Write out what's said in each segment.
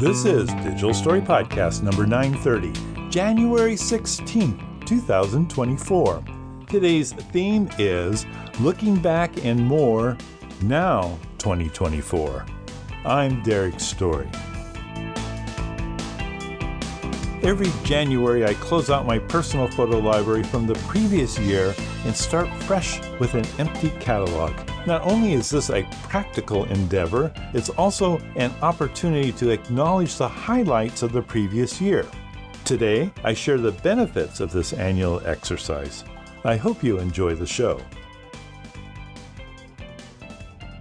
This is Digital Story Podcast number 930, January 16th, 2024. Today's theme is Looking Back and More Now 2024. I'm Derrick Story. Every January, I close out my personal photo library from the previous year and start fresh with an empty catalog. Not only is this a practical endeavor, it's also an opportunity to acknowledge the highlights of the previous year. Today, I share the benefits of this annual exercise. I hope you enjoy the show.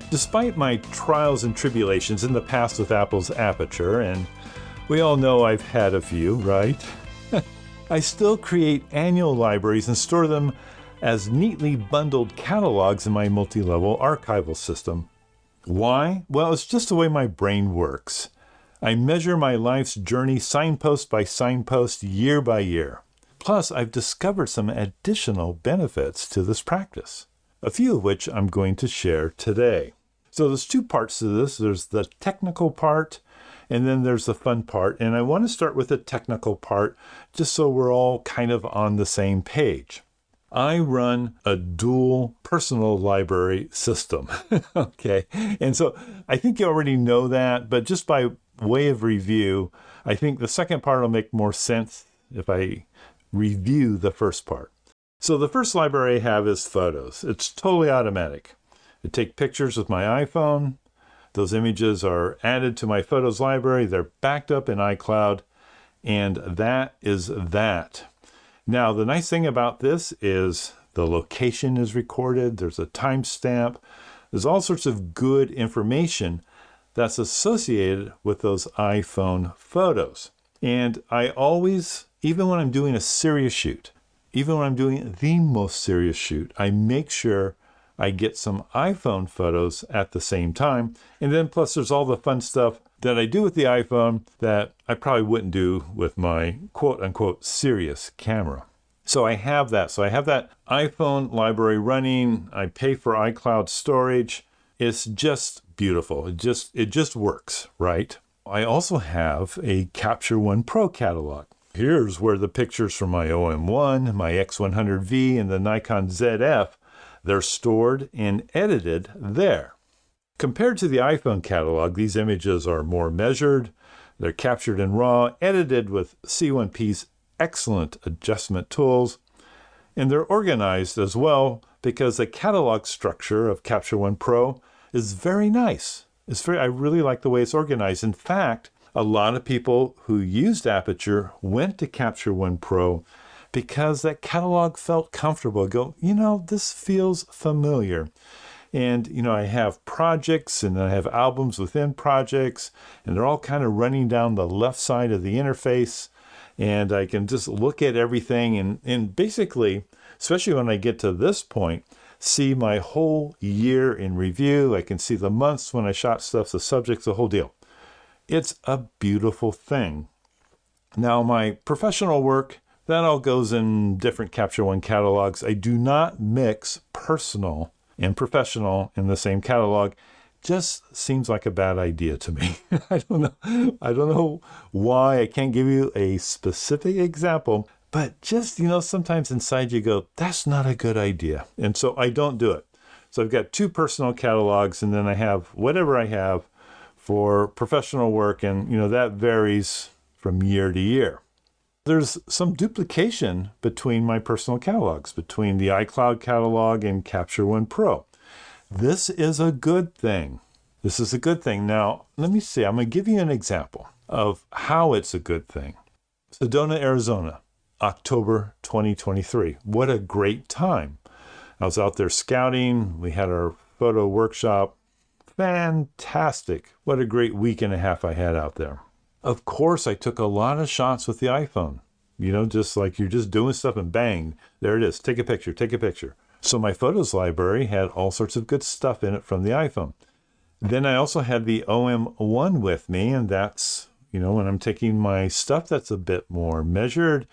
Despite my trials and tribulations in the past with Apple's Aperture, and we all know I've had a few, right? I still create annual libraries and store them as neatly bundled catalogs in my multi level archival system. Why? Well, it's just the way my brain works. I measure my life's journey signpost by signpost, year by year. Plus, I've discovered some additional benefits to this practice, a few of which I'm going to share today. So, there's two parts to this there's the technical part and then there's the fun part. And I want to start with the technical part just so we're all kind of on the same page. I run a dual personal library system. okay. And so I think you already know that, but just by way of review, I think the second part will make more sense if I review the first part. So the first library I have is photos. It's totally automatic. I take pictures with my iPhone, those images are added to my photos library, they're backed up in iCloud, and that is that. Now, the nice thing about this is the location is recorded, there's a timestamp, there's all sorts of good information that's associated with those iPhone photos. And I always, even when I'm doing a serious shoot, even when I'm doing the most serious shoot, I make sure I get some iPhone photos at the same time. And then plus there's all the fun stuff that I do with the iPhone that I probably wouldn't do with my quote unquote serious camera. So I have that. So I have that iPhone library running. I pay for iCloud storage. It's just beautiful. It just it just works, right? I also have a Capture One Pro catalog. Here's where the pictures from my OM1, my X100V, and the Nikon ZF they're stored and edited there. Compared to the iPhone catalog, these images are more measured, they're captured in RAW, edited with C1P's excellent adjustment tools, and they're organized as well because the catalog structure of Capture One Pro is very nice. It's very I really like the way it's organized. In fact, a lot of people who used Aperture went to Capture One Pro because that catalog felt comfortable. Go, you know, this feels familiar. And, you know, I have projects and I have albums within projects, and they're all kind of running down the left side of the interface. And I can just look at everything and, and basically, especially when I get to this point, see my whole year in review. I can see the months when I shot stuff, the subjects, the whole deal. It's a beautiful thing. Now, my professional work that all goes in different Capture One catalogs. I do not mix personal and professional in the same catalog. Just seems like a bad idea to me. I don't know. I don't know why. I can't give you a specific example, but just, you know, sometimes inside you go, that's not a good idea. And so I don't do it. So I've got two personal catalogs and then I have whatever I have for professional work and you know that varies from year to year there's some duplication between my personal catalogs, between the iCloud catalog and Capture One Pro. This is a good thing. This is a good thing. Now, let me see. I'm going to give you an example of how it's a good thing. Sedona, Arizona, October 2023. What a great time. I was out there scouting. We had our photo workshop. Fantastic. What a great week and a half I had out there. Of course, I took a lot of shots with the iPhone. You know, just like you're just doing stuff and bang, there it is. Take a picture, take a picture. So my photos library had all sorts of good stuff in it from the iPhone. Then I also had the OM1 with me, and that's, you know, when I'm taking my stuff that's a bit more measured,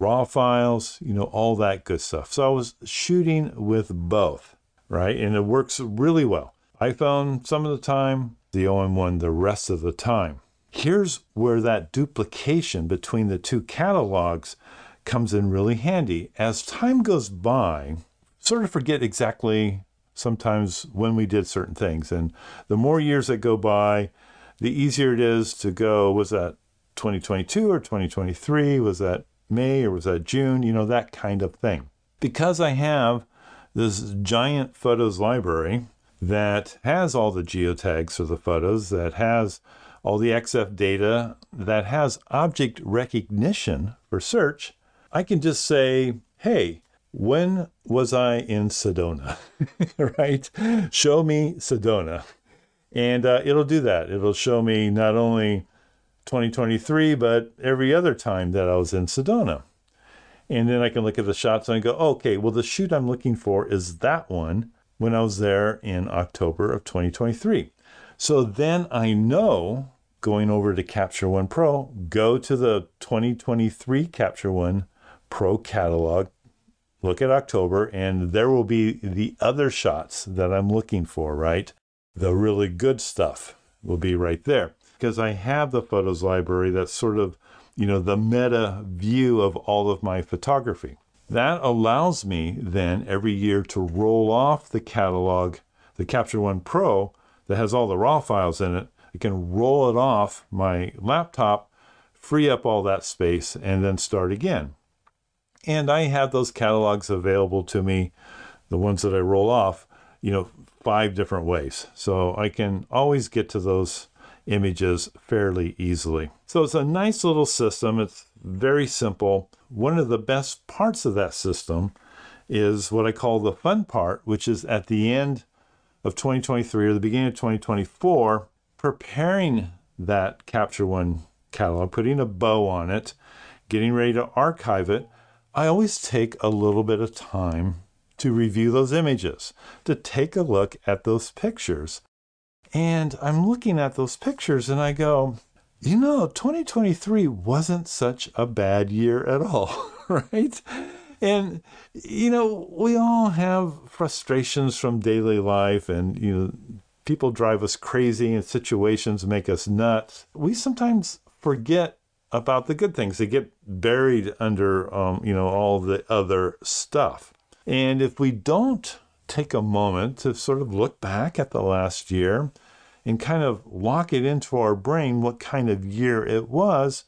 raw files, you know, all that good stuff. So I was shooting with both, right? And it works really well. iPhone some of the time, the OM1 the rest of the time. Here's where that duplication between the two catalogs comes in really handy. As time goes by, sort of forget exactly sometimes when we did certain things. And the more years that go by, the easier it is to go, was that 2022 or 2023? Was that May or was that June? You know, that kind of thing. Because I have this giant photos library that has all the geotags for the photos, that has all the EXIF data, that has object recognition for search, I can just say, hey, when was I in Sedona? right? Show me Sedona. And uh, it'll do that. It'll show me not only 2023, but every other time that I was in Sedona. And then I can look at the shots and go, okay, well, the shoot I'm looking for is that one when I was there in October of 2023. So then I know going over to Capture One Pro, go to the 2023 Capture One Pro catalog, look at October, and there will be the other shots that I'm looking for, right? The really good stuff will be right there because I have the photos library that's sort of, you know, the meta view of all of my photography. That allows me then every year to roll off the catalog, the Capture One Pro that has all the raw files in it. I can roll it off my laptop, free up all that space, and then start again. And I have those catalogs available to me, the ones that I roll off, you know, five different ways. So I can always get to those images fairly easily. So it's a nice little system. It's very simple. One of the best parts of that system is what I call the fun part, which is at the end of 2023 or the beginning of 2024, preparing that Capture One catalog, putting a bow on it, getting ready to archive it I always take a little bit of time to review those images, to take a look at those pictures. And I'm looking at those pictures and I go, you know, 2023 wasn't such a bad year at all, right? And, you know, we all have frustrations from daily life and, you know, people drive us crazy and situations make us nuts. We sometimes forget about the good things. They get buried under, um, you know, all the other stuff. And if we don't take a moment to sort of look back at the last year and kind of lock it into our brain what kind of year it was,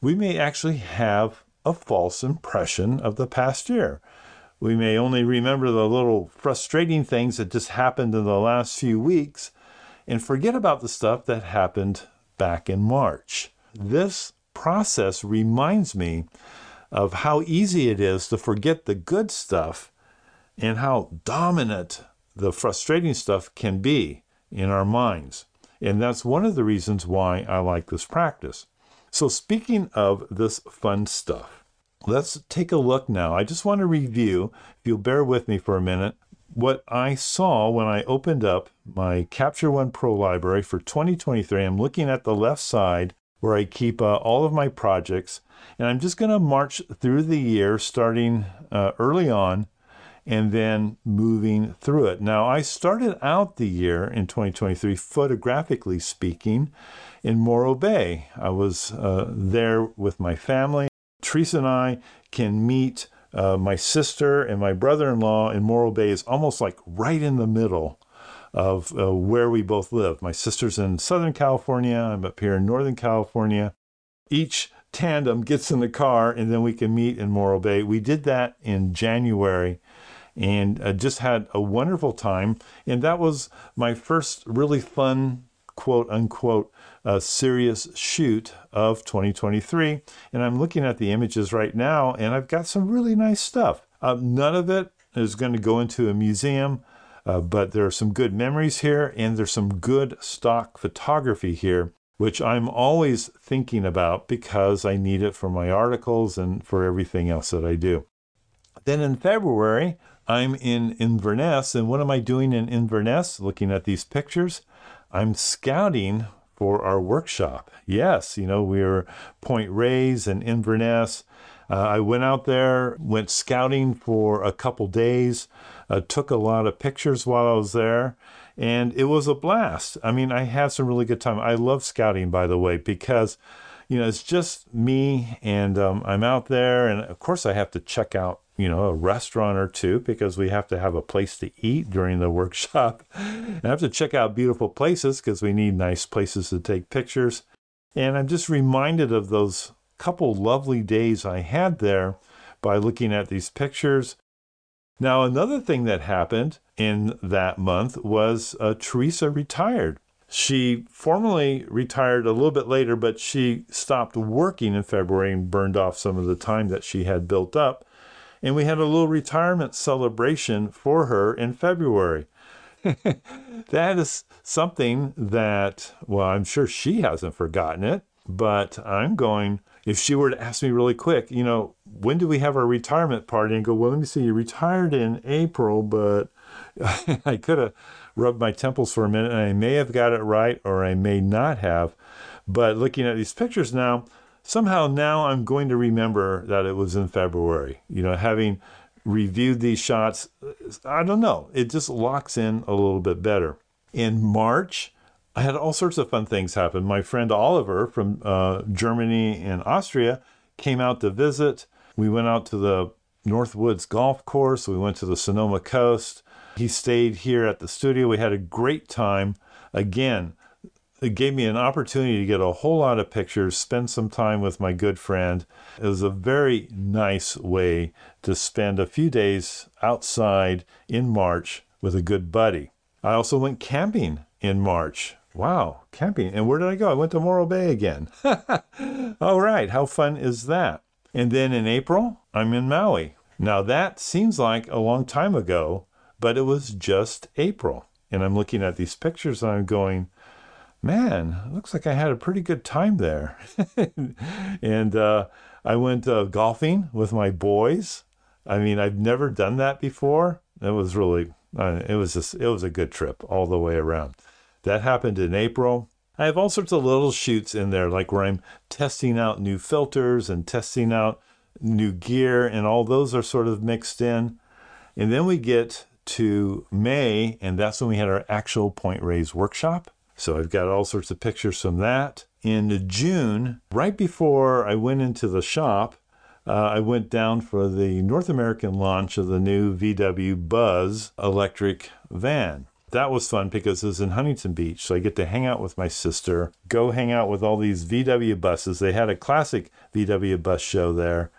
we may actually have a false impression of the past year. We may only remember the little frustrating things that just happened in the last few weeks and forget about the stuff that happened back in March. This process reminds me of how easy it is to forget the good stuff and how dominant the frustrating stuff can be in our minds. And that's one of the reasons why I like this practice. So, speaking of this fun stuff, let's take a look now. I just want to review, if you'll bear with me for a minute, what I saw when I opened up my Capture One Pro library for 2023. I'm looking at the left side where I keep uh, all of my projects. And I'm just going to march through the year starting uh, early on and then moving through it. Now, I started out the year in 2023, photographically speaking, in Morro Bay. I was uh, there with my family. Teresa and I can meet uh, my sister and my brother in law in Morro Bay, is almost like right in the middle of uh, where we both live. My sister's in Southern California, I'm up here in Northern California. Each tandem gets in the car and then we can meet in Morro Bay. We did that in January and uh, just had a wonderful time. And that was my first really fun, quote unquote, uh, serious shoot of 2023. And I'm looking at the images right now and I've got some really nice stuff. Uh, none of it is going to go into a museum. Uh, but there are some good memories here, and there's some good stock photography here, which I'm always thinking about because I need it for my articles and for everything else that I do. Then in February, I'm in Inverness, and what am I doing in Inverness? Looking at these pictures, I'm scouting for our workshop. Yes, you know, we're Point Reyes and Inverness. Uh, I went out there, went scouting for a couple days, uh, took a lot of pictures while I was there, and it was a blast. I mean, I had some really good time. I love scouting, by the way, because you know it's just me, and um, I'm out there, and of course I have to check out you know a restaurant or two because we have to have a place to eat during the workshop. and I have to check out beautiful places because we need nice places to take pictures. And I'm just reminded of those couple lovely days I had there by looking at these pictures. Now, another thing that happened in that month was uh, Teresa retired. She formally retired a little bit later, but she stopped working in February and burned off some of the time that she had built up. And we had a little retirement celebration for her in February. that is something that, well, I'm sure she hasn't forgotten it, but I'm going if she were to ask me really quick, you know, when do we have our retirement party? And go, well, let me see, you retired in April, but I could have rubbed my temples for a minute and I may have got it right or I may not have. But looking at these pictures now, somehow now I'm going to remember that it was in February. You know, having reviewed these shots, I don't know, it just locks in a little bit better. In March, I had all sorts of fun things happen. My friend Oliver from uh, Germany and Austria came out to visit. We went out to the Northwoods Golf Course. We went to the Sonoma Coast. He stayed here at the studio. We had a great time. Again, it gave me an opportunity to get a whole lot of pictures, spend some time with my good friend. It was a very nice way to spend a few days outside in March with a good buddy. I also went camping in March Wow, camping. And where did I go? I went to Morro Bay again. All right, how fun is that? And then in April, I'm in Maui. Now that seems like a long time ago, but it was just April. And I'm looking at these pictures and I'm going, man, looks like I had a pretty good time there. and uh, I went uh, golfing with my boys. I mean, I've never done that before. It was really, uh, it was just, it was a good trip all the way around. That happened in April. I have all sorts of little shoots in there, like where I'm testing out new filters and testing out new gear, and all those are sort of mixed in. And then we get to May, and that's when we had our actual Point Reyes workshop. So I've got all sorts of pictures from that. In June, right before I went into the shop, uh, I went down for the North American launch of the new VW Buzz electric van that was fun because it was in Huntington Beach. So I get to hang out with my sister, go hang out with all these VW buses. They had a classic VW bus show there.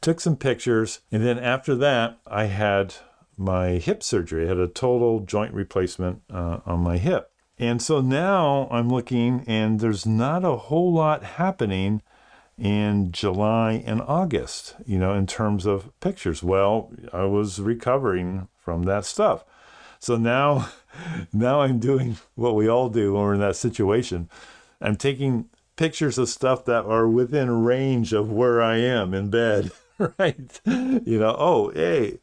Took some pictures. And then after that, I had my hip surgery. I had a total joint replacement uh, on my hip. And so now I'm looking, and there's not a whole lot happening in July and August, you know, in terms of pictures. Well, I was recovering from that stuff. So now, now I'm doing what we all do when we're in that situation. I'm taking pictures of stuff that are within range of where I am in bed, right? You know, oh, hey,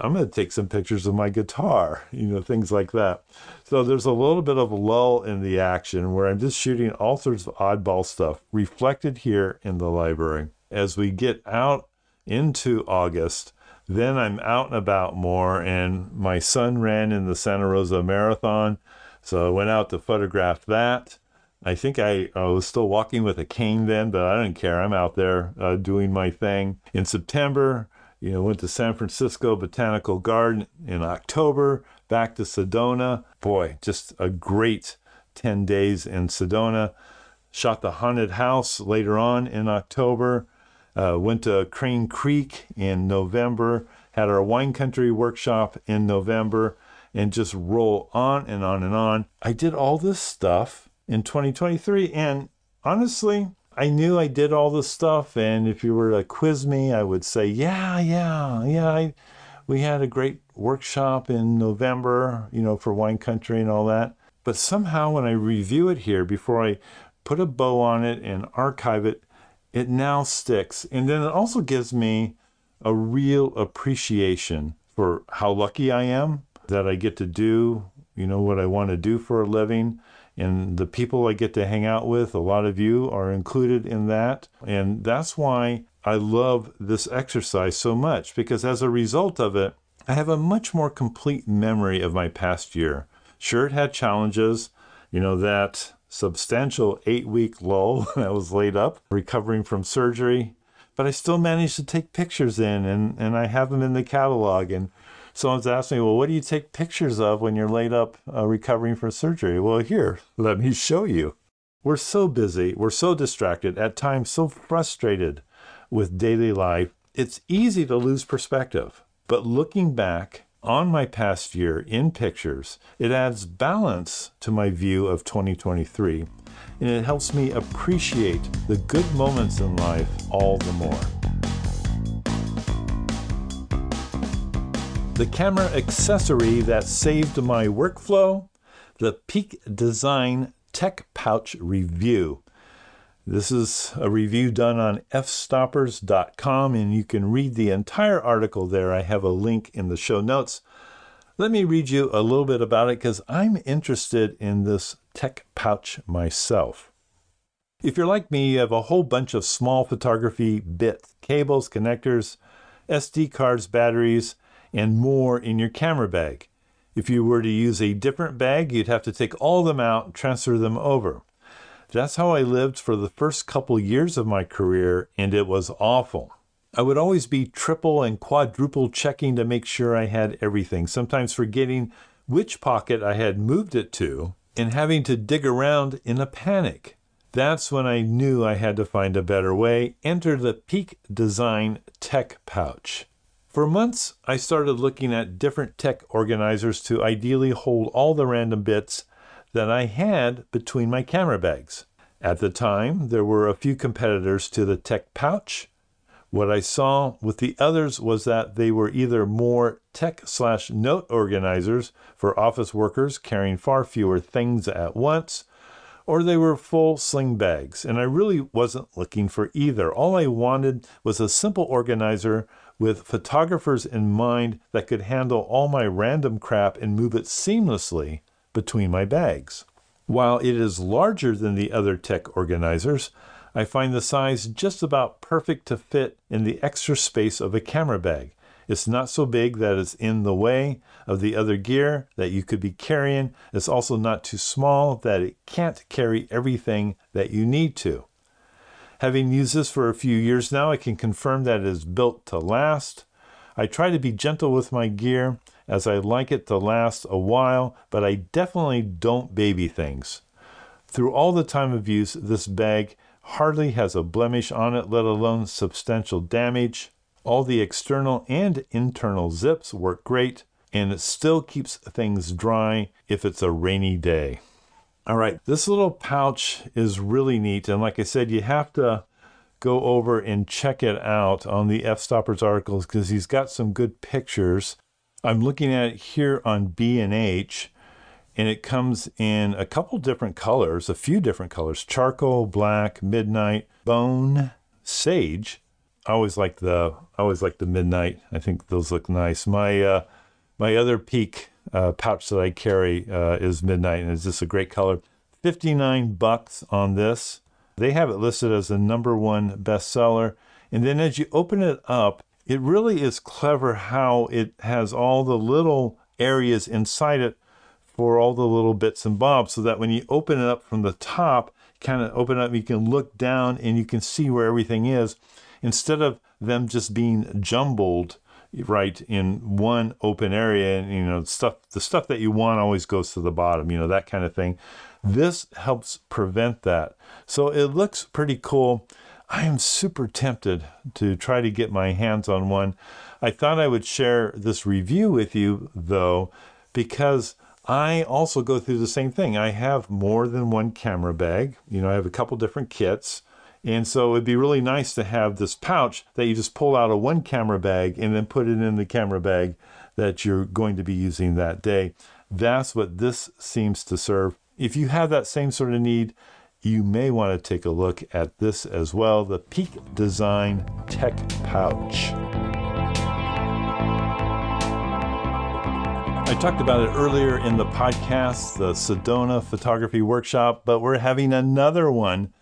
I'm going to take some pictures of my guitar, you know, things like that. So there's a little bit of a lull in the action where I'm just shooting all sorts of oddball stuff reflected here in the library. As we get out into August, then I'm out and about more, and my son ran in the Santa Rosa Marathon, so I went out to photograph that. I think I, I was still walking with a cane then, but I didn't care. I'm out there uh, doing my thing. In September, you know, went to San Francisco Botanical Garden. In October, back to Sedona. Boy, just a great 10 days in Sedona. Shot the haunted house later on in October. Uh, went to Crane Creek in November, had our wine country workshop in November, and just roll on and on and on. I did all this stuff in 2023, and honestly, I knew I did all this stuff. And if you were to quiz me, I would say, yeah, yeah, yeah. I, we had a great workshop in November, you know, for wine country and all that. But somehow, when I review it here, before I put a bow on it and archive it, it now sticks. And then it also gives me a real appreciation for how lucky I am that I get to do, you know, what I want to do for a living. And the people I get to hang out with, a lot of you are included in that. And that's why I love this exercise so much because as a result of it, I have a much more complete memory of my past year. Sure, it had challenges, you know, that substantial eight week lull I was laid up, recovering from surgery, but I still managed to take pictures in and, and I have them in the catalog. And someone's asked me, well, what do you take pictures of when you're laid up uh, recovering from surgery? Well, here, let me show you. We're so busy, we're so distracted, at times so frustrated with daily life, it's easy to lose perspective. But looking back on my past year in pictures, it adds balance to my view of 2023 and it helps me appreciate the good moments in life all the more. The camera accessory that saved my workflow, the Peak Design Tech Pouch Review. This is a review done on fstoppers.com, and you can read the entire article there. I have a link in the show notes. Let me read you a little bit about it because I'm interested in this tech pouch myself. If you're like me, you have a whole bunch of small photography bits, cables, connectors, SD cards, batteries, and more in your camera bag. If you were to use a different bag, you'd have to take all of them out, transfer them over. That's how I lived for the first couple years of my career, and it was awful. I would always be triple and quadruple checking to make sure I had everything, sometimes forgetting which pocket I had moved it to and having to dig around in a panic. That's when I knew I had to find a better way. Enter the Peak Design Tech Pouch. For months, I started looking at different tech organizers to ideally hold all the random bits that I had between my camera bags. At the time, there were a few competitors to the tech pouch. What I saw with the others was that they were either more tech slash note organizers for office workers carrying far fewer things at once, or they were full sling bags, and I really wasn't looking for either. All I wanted was a simple organizer with photographers in mind that could handle all my random crap and move it seamlessly between my bags. While it is larger than the other tech organizers, I find the size just about perfect to fit in the extra space of a camera bag. It's not so big that it's in the way of the other gear that you could be carrying. It's also not too small that it can't carry everything that you need to. Having used this for a few years now, I can confirm that it is built to last. I try to be gentle with my gear as I like it to last a while, but I definitely don't baby things. Through all the time of use, this bag hardly has a blemish on it, let alone substantial damage. All the external and internal zips work great, and it still keeps things dry if it's a rainy day. All right, this little pouch is really neat. And like I said, you have to go over and check it out on the F Stoppers articles because he's got some good pictures. I'm looking at it here on B&H and it comes in a couple different colors, a few different colors, charcoal, black, midnight, bone, sage. I always like the I always like the midnight. I think those look nice. My uh, my other peak uh, pouch that I carry uh, is Midnight, and it's just a great color. 59 bucks on this. They have it listed as the number one bestseller. And then as you open it up, it really is clever how it has all the little areas inside it for all the little bits and bobs so that when you open it up from the top, kind of open up, you can look down and you can see where everything is instead of them just being jumbled right in one open area and you know stuff the stuff that you want always goes to the bottom you know that kind of thing this helps prevent that so it looks pretty cool i am super tempted to try to get my hands on one i thought i would share this review with you though because I also go through the same thing. I have more than one camera bag. You know, I have a couple different kits. And so it'd be really nice to have this pouch that you just pull out of one camera bag and then put it in the camera bag that you're going to be using that day. That's what this seems to serve. If you have that same sort of need, you may want to take a look at this as well the Peak Design Tech Pouch. I talked about it earlier in the podcast, the Sedona Photography Workshop, but we're having another one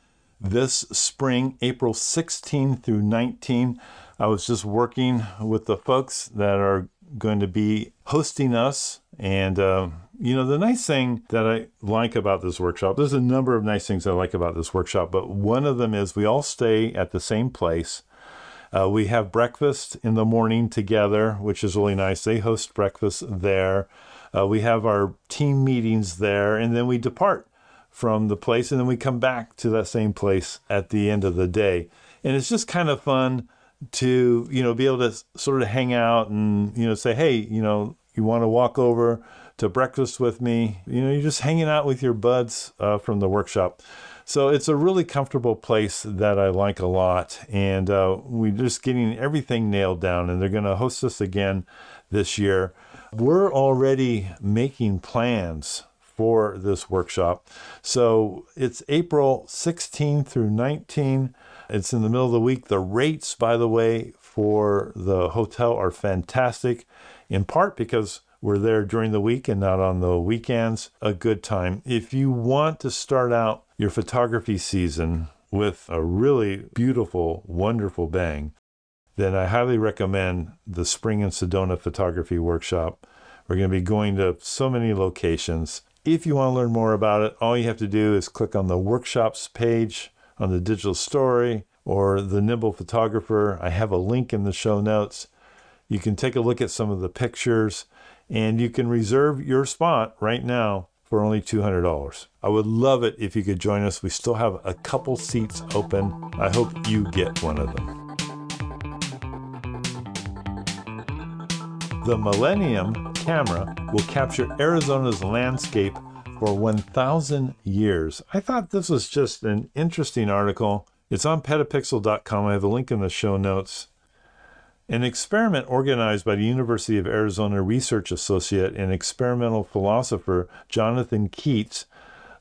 this spring, April 16 through 19. I was just working with the folks that are going to be hosting us. And, uh, you know, the nice thing that I like about this workshop, there's a number of nice things I like about this workshop, but one of them is we all stay at the same place. Uh, we have breakfast in the morning together, which is really nice. They host breakfast there. Uh, we have our team meetings there, and then we depart from the place, and then we come back to that same place at the end of the day. And it's just kind of fun to you know be able to sort of hang out and you know say, hey, you know, you want to walk over to breakfast with me? You know, you're just hanging out with your buds uh, from the workshop. So it's a really comfortable place that I like a lot, and uh, we're just getting everything nailed down. And they're going to host us again this year. We're already making plans for this workshop. So it's April 16 through 19. It's in the middle of the week. The rates, by the way, for the hotel are fantastic, in part because we're there during the week and not on the weekends. A good time. If you want to start out your photography season with a really beautiful, wonderful bang, then I highly recommend the Spring in Sedona Photography Workshop. We're going to be going to so many locations. If you want to learn more about it, all you have to do is click on the workshops page on the digital story or the Nimble Photographer. I have a link in the show notes. You can take a look at some of the pictures and you can reserve your spot right now for only $200. I would love it if you could join us. We still have a couple seats open. I hope you get one of them. The Millennium camera will capture Arizona's landscape for 1,000 years. I thought this was just an interesting article. It's on petapixel.com. I have a link in the show notes. An experiment organized by the University of Arizona research associate and experimental philosopher Jonathan Keats,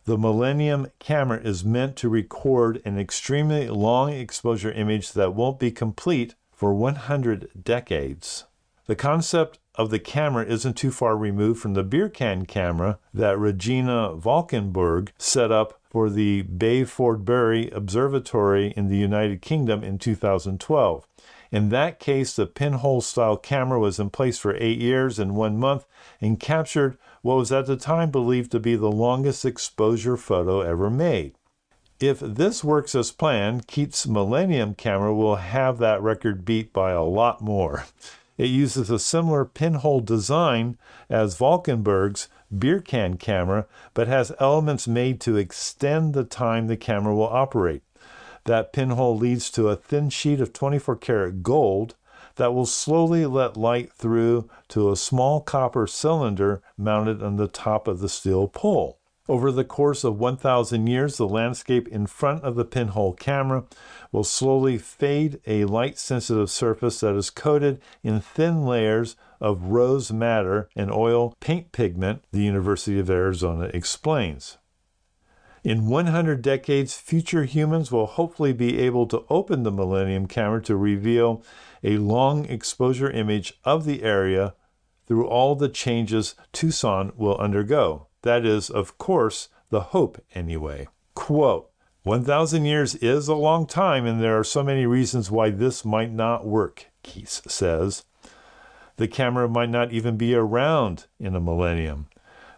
the Millennium camera is meant to record an extremely long exposure image that won't be complete for 100 decades. The concept of the camera isn't too far removed from the beer can camera that Regina Valkenborgh set up for the Bayfordbury Observatory in the United Kingdom in 2012. In that case, the pinhole style camera was in place for eight years and one month and captured what was at the time believed to be the longest exposure photo ever made. If this works as planned, Keats' Millennium camera will have that record beat by a lot more. It uses a similar pinhole design as Valkenborgh's beer can camera, but has elements made to extend the time the camera will operate. That pinhole leads to a thin sheet of 24 karat gold that will slowly let light through to a small copper cylinder mounted on the top of the steel pole. Over the course of 1,000 years, the landscape in front of the pinhole camera will slowly fade a light sensitive surface that is coated in thin layers of rose madder and oil paint pigment, the University of Arizona explains. In 100 decades, future humans will hopefully be able to open the Millennium camera to reveal a long exposure image of the area through all the changes Tucson will undergo. That is, of course, the hope anyway. Quote 1,000 years is a long time, and there are so many reasons why this might not work, Keats says. The camera might not even be around in a millennium.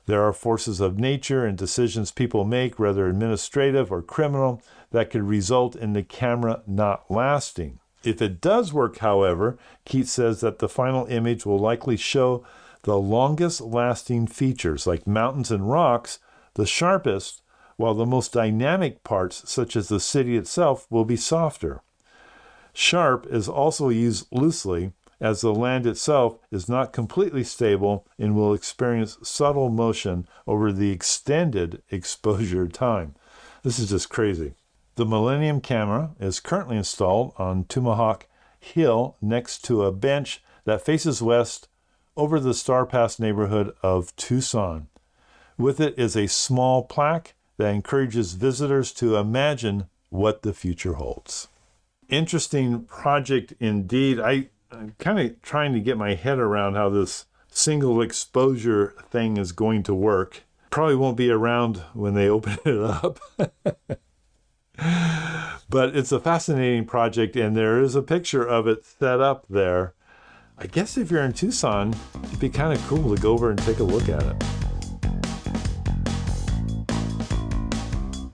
There are forces of nature and decisions people make, whether administrative or criminal, that could result in the camera not lasting. If it does work, however, Keats says that the final image will likely show the longest lasting features, like mountains and rocks, the sharpest, while the most dynamic parts, such as the city itself, will be softer. Sharp is also used loosely as the land itself is not completely stable and will experience subtle motion over the extended exposure time. This is just crazy. The Millennium camera is currently installed on Tumamoc Hill next to a bench that faces west over the Starr Pass neighborhood of Tucson. With it is a small plaque that encourages visitors to imagine what the future holds. Interesting project indeed. I I'm kind of trying to get my head around how this single exposure thing is going to work. Probably won't be around when they open it up. but it's a fascinating project, and there is a picture of it set up there. I guess if you're in Tucson, it'd be kind of cool to go over and take a look at it.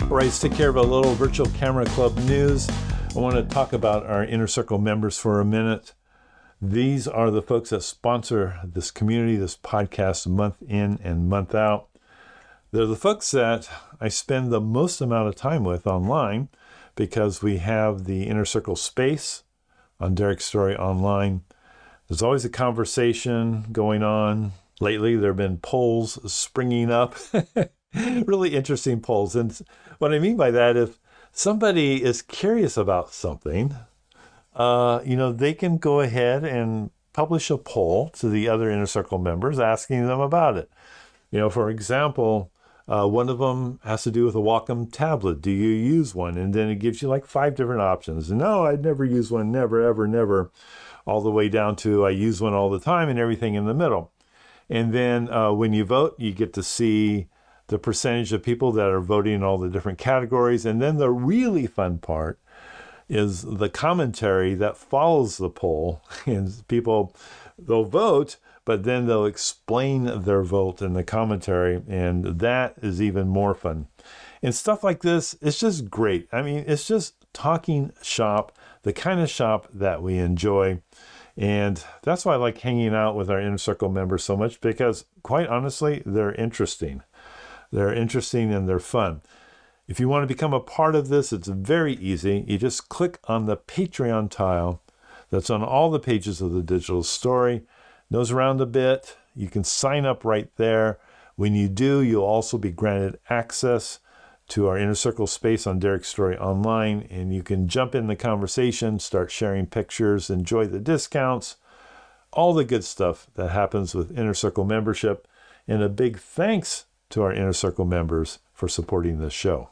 All right, let's take care of a little virtual camera club news. I want to talk about our inner circle members for a minute. These are the folks that sponsor this community, this podcast, month in and month out. They're the folks that I spend the most amount of time with online because we have the inner circle space on Derrick's Story Online. There's always a conversation going on. Lately, there have been polls springing up really interesting polls. And what I mean by that, if somebody is curious about something, uh, you know, they can go ahead and publish a poll to the other inner circle members asking them about it. You know, for example, uh, one of them has to do with a Wacom tablet. Do you use one? And then it gives you like five different options. No, I'd never use one, never, ever, never, all the way down to I use one all the time and everything in the middle. And then uh, when you vote, you get to see the percentage of people that are voting in all the different categories. And then the really fun part is the commentary that follows the poll. And people, they'll vote, but then they'll explain their vote in the commentary. And that is even more fun. And stuff like this, it's just great. I mean, it's just talking shop, the kind of shop that we enjoy. And that's why I like hanging out with our inner circle members so much because, quite honestly, they're interesting. They're interesting and they're fun. If you want to become a part of this, it's very easy. You just click on the Patreon tile that's on all the pages of the digital story. Nose around a bit. You can sign up right there. When you do, you'll also be granted access to our inner circle space on Derrick's Story Online, and you can jump in the conversation, start sharing pictures, enjoy the discounts, all the good stuff that happens with inner circle membership. And a big thanks to our Inner Circle members for supporting this show.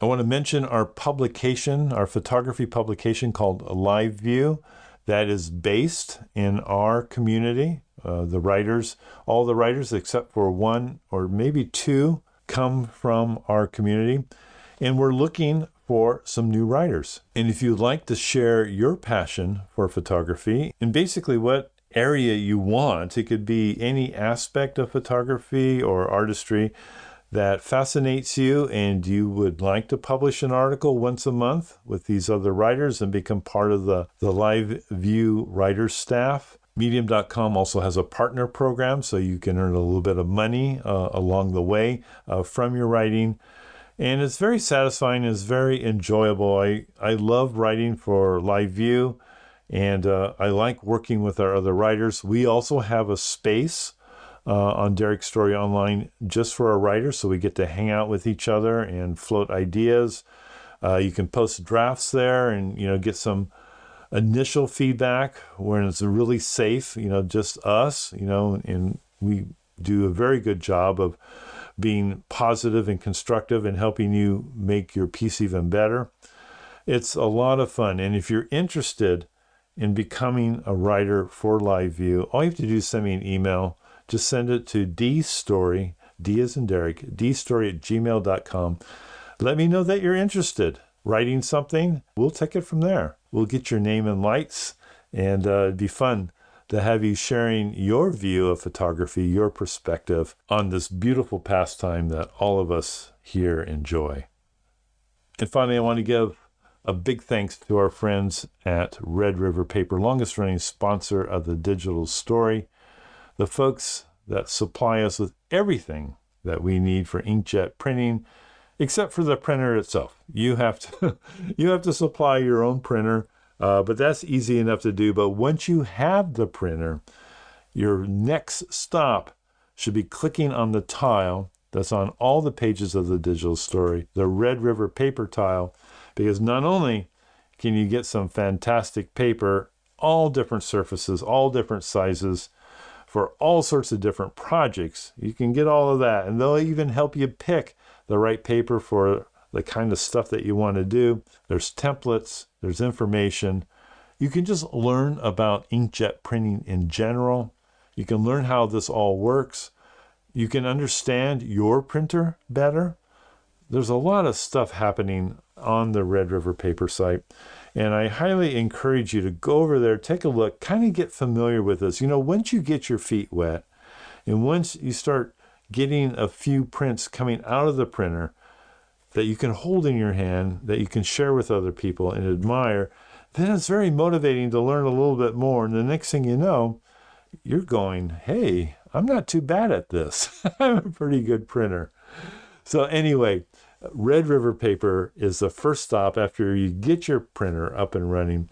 I want to mention our publication, our photography publication called Live View, that is based in our community. Uh, the writers, all the writers except for one or maybe two, come from our community. And we're looking for some new writers. And if you'd like to share your passion for photography and basically what area you want. It could be any aspect of photography or artistry that fascinates you and you would like to publish an article once a month with these other writers and become part of the, the live view writers staff. Medium.com also has a partner program, so you can earn a little bit of money uh, along the way uh, from your writing. And it's very satisfying, it's very enjoyable. I, I love writing for Live View. And uh, I like working with our other writers. We also have a space uh, on Derrick's Story Online just for our writers, so we get to hang out with each other and float ideas. Uh, you can post drafts there and you know get some initial feedback when it's really safe. You know, just us. You know, and we do a very good job of being positive and constructive and helping you make your piece even better. It's a lot of fun, and if you're interested in becoming a writer for Live View, all you have to do is send me an email. Just send it to dstory, D as in Derrick, dstory at gmail.com. Let me know that you're interested. Writing something, we'll take it from there. We'll get your name and lights, and uh, it'd be fun to have you sharing your view of photography, your perspective on this beautiful pastime that all of us here enjoy. And finally, I want to give a big thanks to our friends at Red River Paper, longest running sponsor of the digital story. The folks that supply us with everything that we need for inkjet printing, except for the printer itself. You have to you have to supply your own printer, uh, but that's easy enough to do. But once you have the printer, your next stop should be clicking on the tile that's on all the pages of the digital story, the Red River paper tile because not only can you get some fantastic paper, all different surfaces, all different sizes for all sorts of different projects, you can get all of that. And they'll even help you pick the right paper for the kind of stuff that you want to do. There's templates, there's information. You can just learn about inkjet printing in general. You can learn how this all works. You can understand your printer better. There's a lot of stuff happening on the Red River Paper site. And I highly encourage you to go over there, take a look, kind of get familiar with this. You know, once you get your feet wet and once you start getting a few prints coming out of the printer that you can hold in your hand, that you can share with other people and admire, then it's very motivating to learn a little bit more. And the next thing you know, you're going, hey, I'm not too bad at this. I'm a pretty good printer. So, anyway, Red River Paper is the first stop after you get your printer up and running.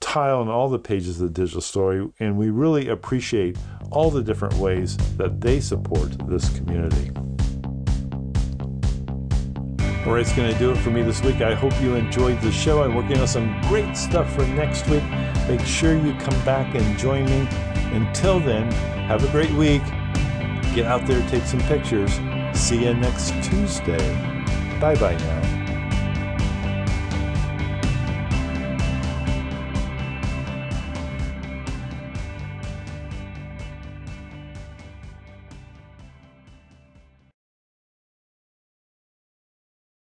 Tile on all the pages of the digital story, and we really appreciate all the different ways that they support this community. All right, it's going to do it for me this week. I hope you enjoyed the show. I'm working on some great stuff for next week. Make sure you come back and join me. Until then, have a great week. Get out there, take some pictures. See you next Tuesday. Bye bye now.